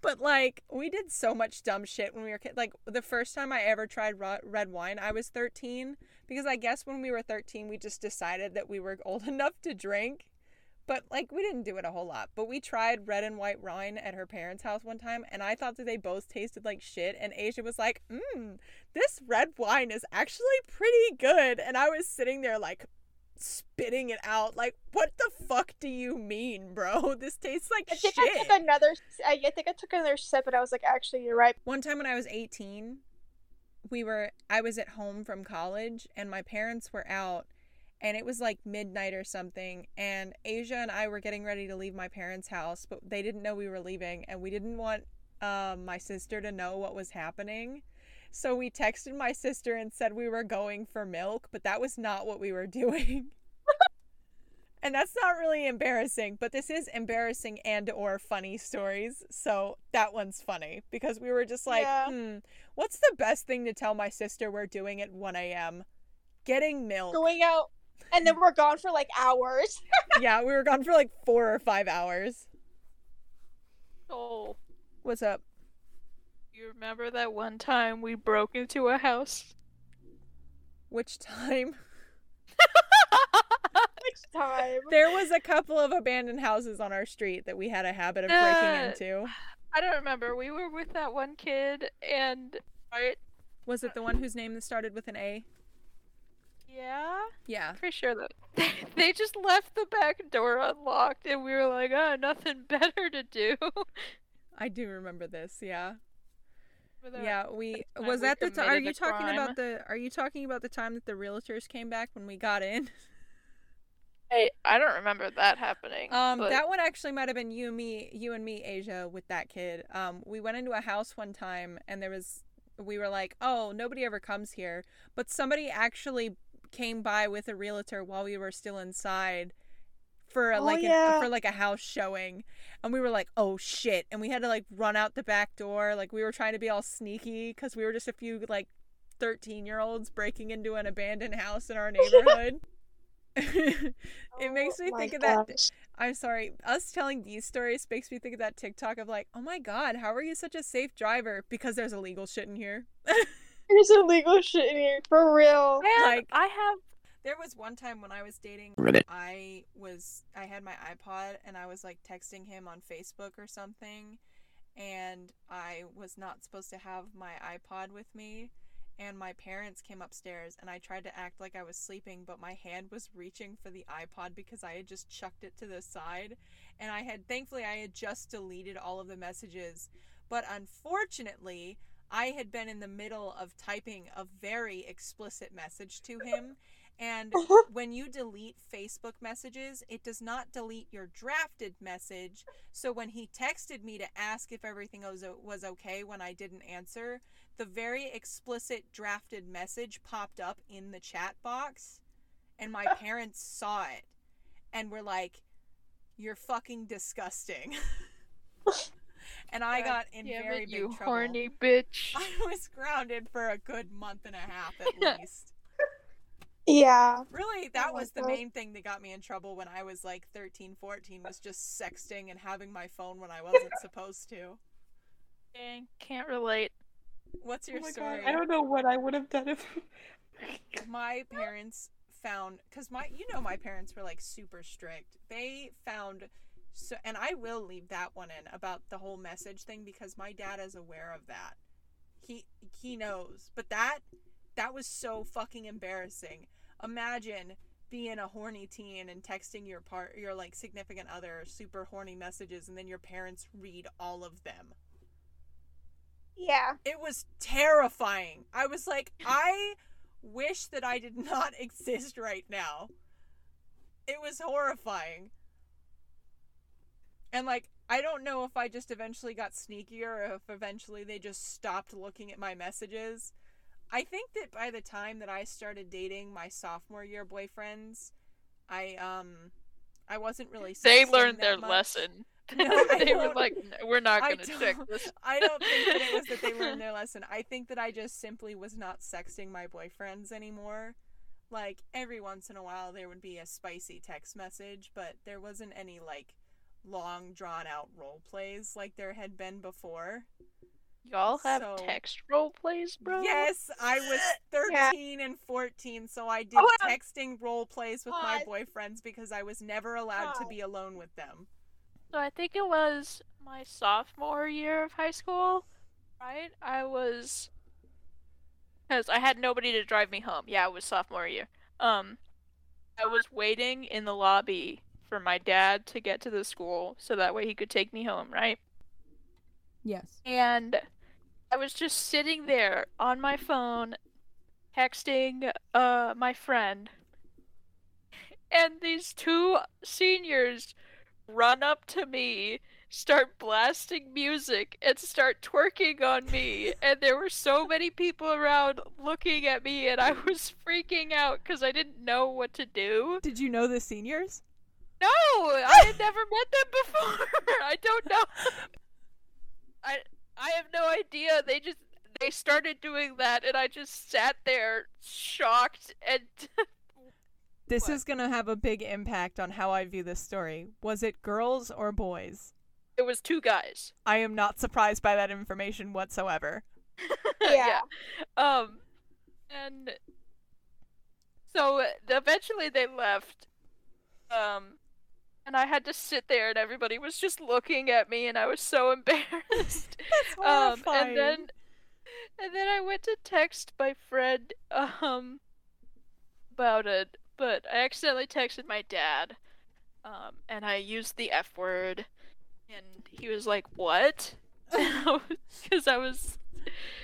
But like, we did so much dumb shit when we were kids. Like the first time I ever tried red wine, I was 13 because I guess when we were 13, we just decided that we were old (laughs) enough to drink. But like, we didn't do it a whole lot. But we tried red and white wine at her parents' house one time, and I thought that they both tasted like shit. And Asia was like, "Mmm, this red wine is actually pretty good." And I was sitting there like spitting it out, like, "What the fuck do you mean, bro? (laughs) This tastes like I think shit." I took another. I I think I took another sip, and I was like, actually, you're right. One time when I was 18, we were I was at home from college and my parents were out and it was like midnight or something and Asia and I were getting ready to leave my parents' house, but they didn't know we were leaving and we didn't want um, my sister to know what was happening. So we texted my sister and said we were going for milk, but that was not what we were (laughs) doing. and that's not really embarrassing, but this is embarrassing and or funny stories. So that one's funny because we were just like, Yeah. hmm, what's the best thing to tell my sister we're doing at 1 a.m.? Getting milk. Going out, and then we're gone for like hours. (laughs) yeah, we were gone for like four or five hours. Oh, What's up? you remember that one time we broke into a house? Which time? (laughs) Which time? There was a couple of abandoned houses on our street that we had a habit of breaking Uh, into. I don't remember. We were with that one kid, and right, Was it the one whose name started with an A? Yeah, Yeah. pretty sure that (laughs) they just left the back door unlocked, and we were like, oh, nothing (laughs) better to do. I do remember this. Yeah. Without- Yeah, we was that the time. Are you talking about the? Are you talking about the time that the realtors came back when we got in? (laughs) Hey, I don't remember that happening. Um, but that one actually might have been you, me, you and me, Asia, with that kid. Um, we went into a house one time, and there was, we were like, oh, nobody ever comes here, but somebody actually came by with a realtor while we were still inside for a, Oh, like yeah. a, for like a house showing, and we were like, oh shit, and we had to like run out the back door, like we were trying to be all sneaky because we were just a few like thirteen year olds breaking into an abandoned house in our (laughs) neighborhood. (laughs) it oh makes me Oh think of that. I'm sorry. Us telling these stories makes me think of that TikTok of like, oh my god, how are you such a safe driver? Because there's illegal shit in here. (laughs) There's illegal shit in here for real. I have, like- I have There was one time when I was dating, I was I had my iPod and I was like texting him on Facebook or something, and I was not supposed to have my iPod with me. And my parents came upstairs, and I tried to act like I was sleeping, but my hand was reaching for the iPod because I had just chucked it to the side. And I had, thankfully, I had just deleted all of the messages. But unfortunately, I had been in the middle of typing a very explicit message to him. And uh-huh. when you delete Facebook messages, it does not delete your drafted message. So when he texted me to ask if everything was, was okay when I didn't answer, the very explicit drafted message popped up in the chat box. And my (laughs) parents saw it and were like, You're fucking disgusting. (laughs) (laughs) and I God got in damn very it, big you trouble. horny bitch. (laughs) I was grounded for a good month and a half at (laughs) least. Yeah. Really, oh that Oh my was the God. main thing that got me in trouble when I was like 13, 14 was just sexting and having my phone when I wasn't supposed to. Dang, can't relate. What's oh your oh my story? god, I don't know what I would have done if. (laughs) my parents found cuz my you know my parents were like super strict. They found so and I will leave that one in about the whole message thing because my dad is aware of that. He he knows. But that that was so fucking embarrassing. Imagine being a horny teen and texting your part your like significant other super horny messages and then your parents read all of them. Yeah. It was terrifying. I was like, I wish that I did (laughs) not exist right now. It was horrifying. And like, I don't know if I just eventually got sneakier or if eventually they just stopped looking at my messages. I think that by the time that I started dating my sophomore year boyfriends, I um I wasn't really They learned their much. lesson. (laughs) (laughs) No, they were like, "No, we're not gonna check don't- this. I don't think that it was that they learned (laughs) their lesson. I think that I just simply was not sexting my boyfriends anymore. Like every once in a while there would be a spicy text message, but there wasn't any like long drawn out role plays like there had been before. Y'all have So- text role plays, bro? Yes, I was Yeah. 13 and 14, so I did Oh, texting role plays with my boyfriends because I was never allowed to be alone with them. So I think it was my sophomore year of high school, right? I was because I had nobody to drive me home. Yeah, it was sophomore year. Um, I was waiting in the lobby for my dad to get to the school so that way he could take me home, right? Yes. And I was just sitting there on my phone texting uh my friend. And these two seniors run up to me, start blasting music and start twerking on me. And there were so many people around looking at me and I was freaking out cuz I didn't know what to do. Did you know the seniors? No, I had never met them before. (laughs) I don't know. I I have no idea. They just they started doing that, and I just sat there shocked and (laughs) This What? is going to have a big impact on how I view this story. Was it girls or boys? it was two guys. I am not surprised by that information whatsoever. (laughs) Yeah. Um, and so eventually they left. Um, and I had to sit there, and everybody was just looking at me, and I was so (laughs) embarrassed. (laughs) That's um and then and then I went to text my friend um about it, but I accidentally texted my dad. Um and I used the F word and he was like, "What?" (laughs) because I was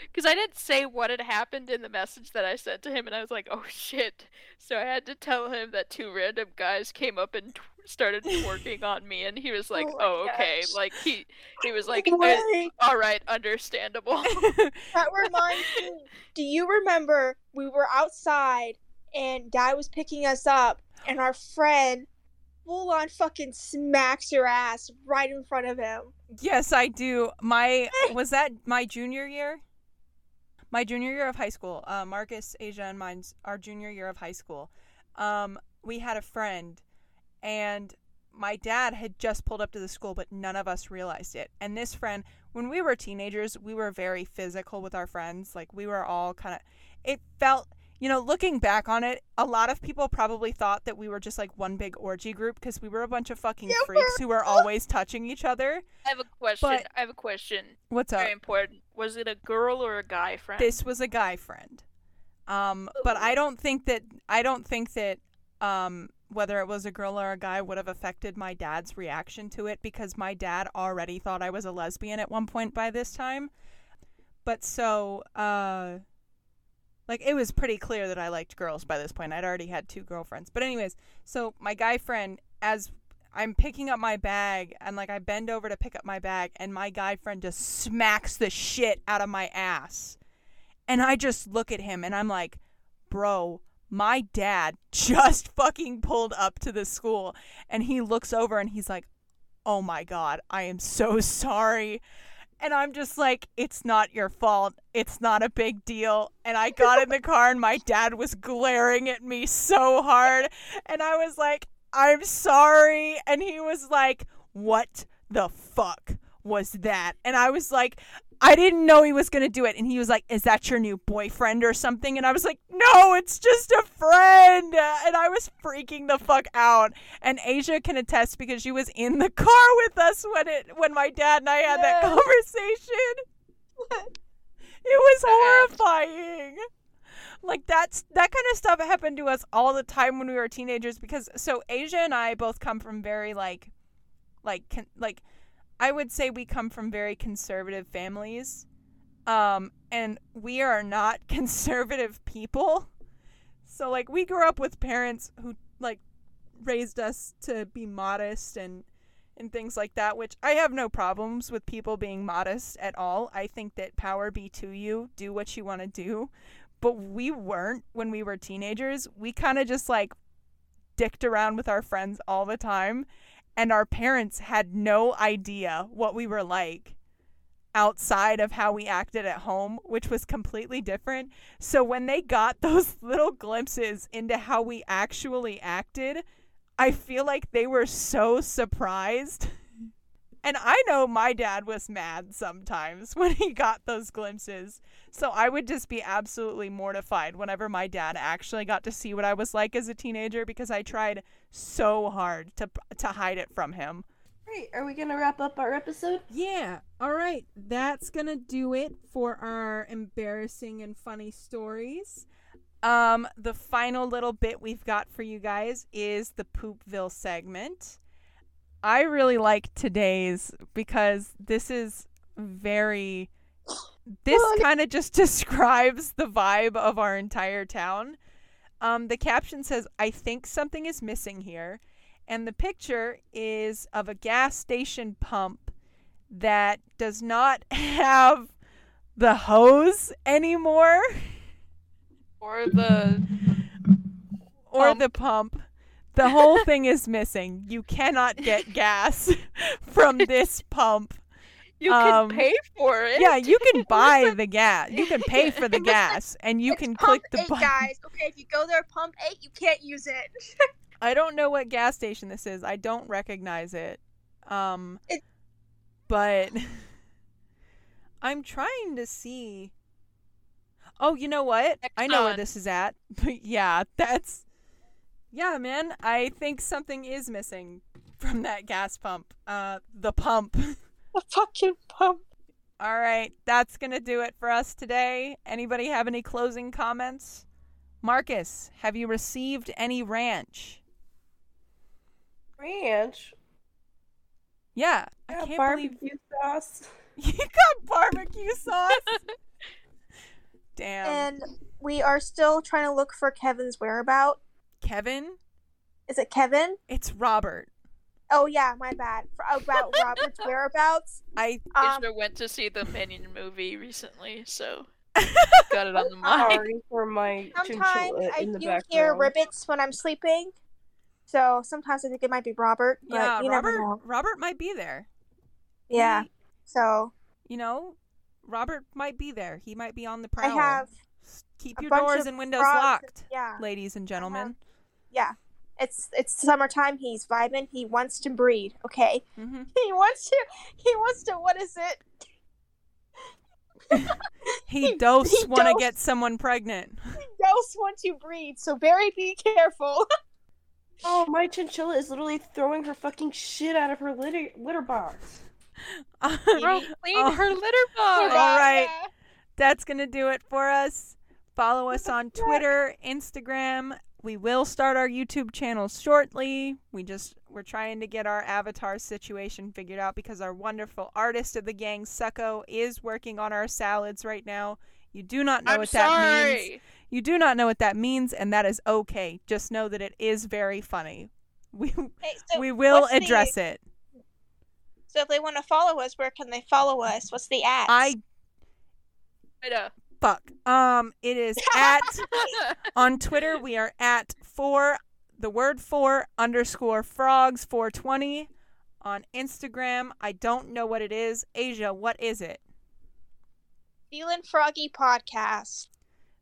because I didn't say what had happened in the message that I sent to him, and I was like, "Oh shit!" So I had to tell him that two random guys came up and started working on me, and he was (laughs) like, Oh "Oh, okay." gosh. Like he he was like, No "Uh, "All right, understandable." (laughs) That (laughs) reminds me. Do you remember we were outside and Dad was picking us up, and our friend full on fucking smacks your ass right in front of him? Yes, I do. My was that my junior year? My junior year of high school. Uh, Marcus, Asia, and mine's our junior year of high school. Um, we had a friend, and my dad had just pulled up to the school, but none of us realized it. And this friend, when we were teenagers, we were very physical with our friends. Like we were all kind of. It felt. You know, looking back on it, a lot of people probably thought that we were just like one big orgy group because we were a bunch of fucking Yeah, freaks who were always touching each other. I have a question. But- I have a question. What's up? Very important. Was it a girl or a guy friend? this was a guy friend um but i don't think that i don't think that um whether it was a girl or a guy would have affected my dad's reaction to it because my dad already thought i was a lesbian at one point by this time. But so uh like it was pretty clear that i liked girls by this point. I'd already had two girlfriends. But anyways so my guy friend as I'm picking up my bag and like I bend over to pick up my bag and my guy friend just smacks the shit out of my ass. And I just look at him and I'm like, "Bro, my dad just (laughs) fucking pulled up to the school." And he looks over and he's like, "Oh my god, I am so (laughs) sorry." And I'm just like, "It's not your fault. It's not a big deal." And I got in the car and my dad was glaring at me so hard and I was like, I'm sorry. And he was like, What the fuck was that? And I was like, I didn't know he was going to do it. And he was like, Is that your new boyfriend or something? And I was like, No, it's just a friend. And I was freaking the fuck out. And Asia can attest because she was in the car with us when it when my dad and I had that conversation. (laughs) It was horrifying. Like that's that kind of stuff happened to us all the time when we were teenagers because so Asia and I both come from very like like like I would say we come from very conservative families. Um and we are not (laughs) conservative people. So like we grew up with parents who like raised us to be modest and and things like that, which I have no problems with people being modest at all. I think that power be to you, do what you want to do. But we weren't when we were teenagers. We kind of just like dicked around with our friends all the time, and our parents had no idea what we were like outside of how we acted at home, which was completely different. So when they got (laughs) those little glimpses into how we actually acted, I feel like they were so surprised. And I know my dad was mad sometimes (laughs) when he got those glimpses. So I would just be absolutely mortified whenever my dad actually got to see what I was like as a teenager because I tried so hard to to hide it from him. Great. Are we gonna wrap up our episode? Yeah. All right. That's going to do it for our embarrassing and funny stories. Um the final little bit we've got for you guys is the Poopville segment. I really like today's because this is very this Well, kind of just (laughs) describes the vibe of our entire town. Um, the caption says, I think something is missing here. And the picture is of a gas station pump that does not (laughs) have the hose anymore or the or Pump. the pump. The whole thing is missing. You cannot get gas (laughs) from this pump. you Um, can pay for it. Yeah, you can (laughs) buy the gas. You can pay for the (laughs) It was like- gas and you It's can click the eight, button. guys. Okay, if you go there, pump eight, you can't use it. I don't know what gas station this is. I don't recognize it. Um but I'm trying to see Oh, you know what? I know where this is at. But yeah, that's Yeah, man. I think something is missing from that gas pump. Uh the pump. (laughs) the fucking pump. All right, that's going to do it for us today. Anybody have any closing comments? Marcus, have you received any ranch? Ranch. Yeah, I Yeah, can't believe barbecue (laughs) sauce. (laughs) You got barbecue sauce? Damn. and we are still trying to look for Kevin's whereabout. Kevin? Is it Kevin? It's Robert. Oh yeah, my bad. For, about (laughs) Robert's whereabouts. I Um, Ishra went to see the Minion movie recently, so (laughs) got it on the mind. Sorry (laughs) for my sometimes I do background. hear ribbits when I'm sleeping, so sometimes I think it might be Robert. But yeah, you Robert never know. Robert might be there. Yeah. He- So you know, Robert might be there. He might be on the I prowl. have Keep your doors and windows frogs. locked, yeah ladies and gentlemen. Yeah. It's it's summertime. He's vibing. He wants to breed. Okay. hmm (laughs) He wants to. He wants to. What is it? (laughs) He He- dose he want to get someone pregnant. (laughs) Ghosts want to breed. So very be careful. Oh, my chinchilla is literally throwing her fucking shit out of her litter litter box. Bro, Oh. clean her litter box. All right. Yeah. That's going to do it for us. Follow us on Twitter, Instagram. We will start our YouTube channel shortly. We just we're trying to get our avatar situation figured out because our wonderful artist of the gang, Succo, is working on our salads right now. You do not know I'm what that means. sorry. You do not know what that means, and that is okay. Just know that it is very funny. We Hey, so we will what's the- address it. So if they want to follow us, where can they follow us? What's the at? I Right, fuck. Um, it is at (laughs) on Twitter. We are at four the word four underscore frogs four twenty. On Instagram, I don't know what it is. Asia, what is it? Feeling Froggy Podcast.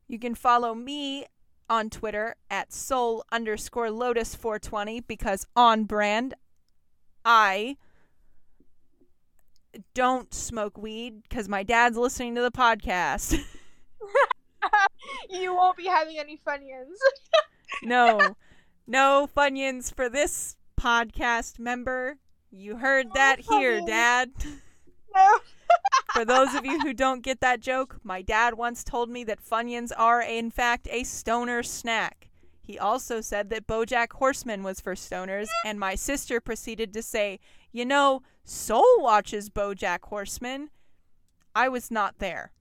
You can follow me on Twitter at soul underscore lotus 420 because on brand, I don't smoke weed because my dad's listening to the podcast. (laughs) (laughs) you won't be having any Funyuns. (laughs) no, no Funyuns for this podcast member. You heard No that here, Dad. (laughs) no. For those of you who don't get that joke, my dad once told me that Funyuns are, in fact, a stoner snack. He also said that Bojack Horseman was for stoners, and my sister proceeded to say, You know, Soul watches Bojack Horseman. I was not there.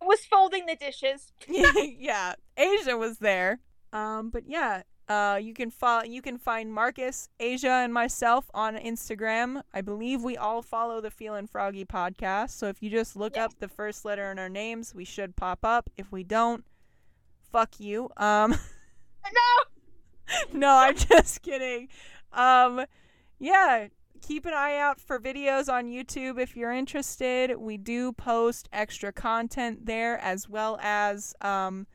Was folding the dishes. (laughs) yeah, Asia was there. Um, but yeah, uh, you can follow. You can find Marcus, Asia, and myself on Instagram. I believe we all follow the Feelin' Froggy podcast. So if you just look Yeah. up the first letter in our names, we should pop up. If we don't, fuck you. Um, (laughs) No. no, I'm just kidding. Um, yeah, keep an eye out for videos on YouTube if you're interested. We do post extra content there as well as um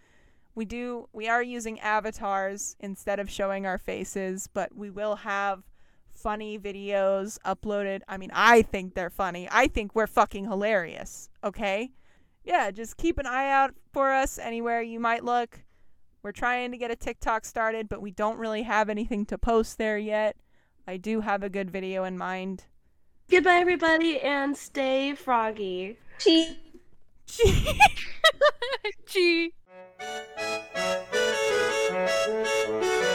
we do we are using avatars instead of showing our faces, but we will have funny videos uploaded. I mean, I think they're funny. I think we're fucking hilarious, okay? Yeah, just keep an eye out for us anywhere you might look. We're trying to get a TikTok started, but we don't really have anything to post there yet. I do have a good video in mind. Goodbye, everybody, and stay froggy. Chee. (laughs) Chee. Chee. (laughs)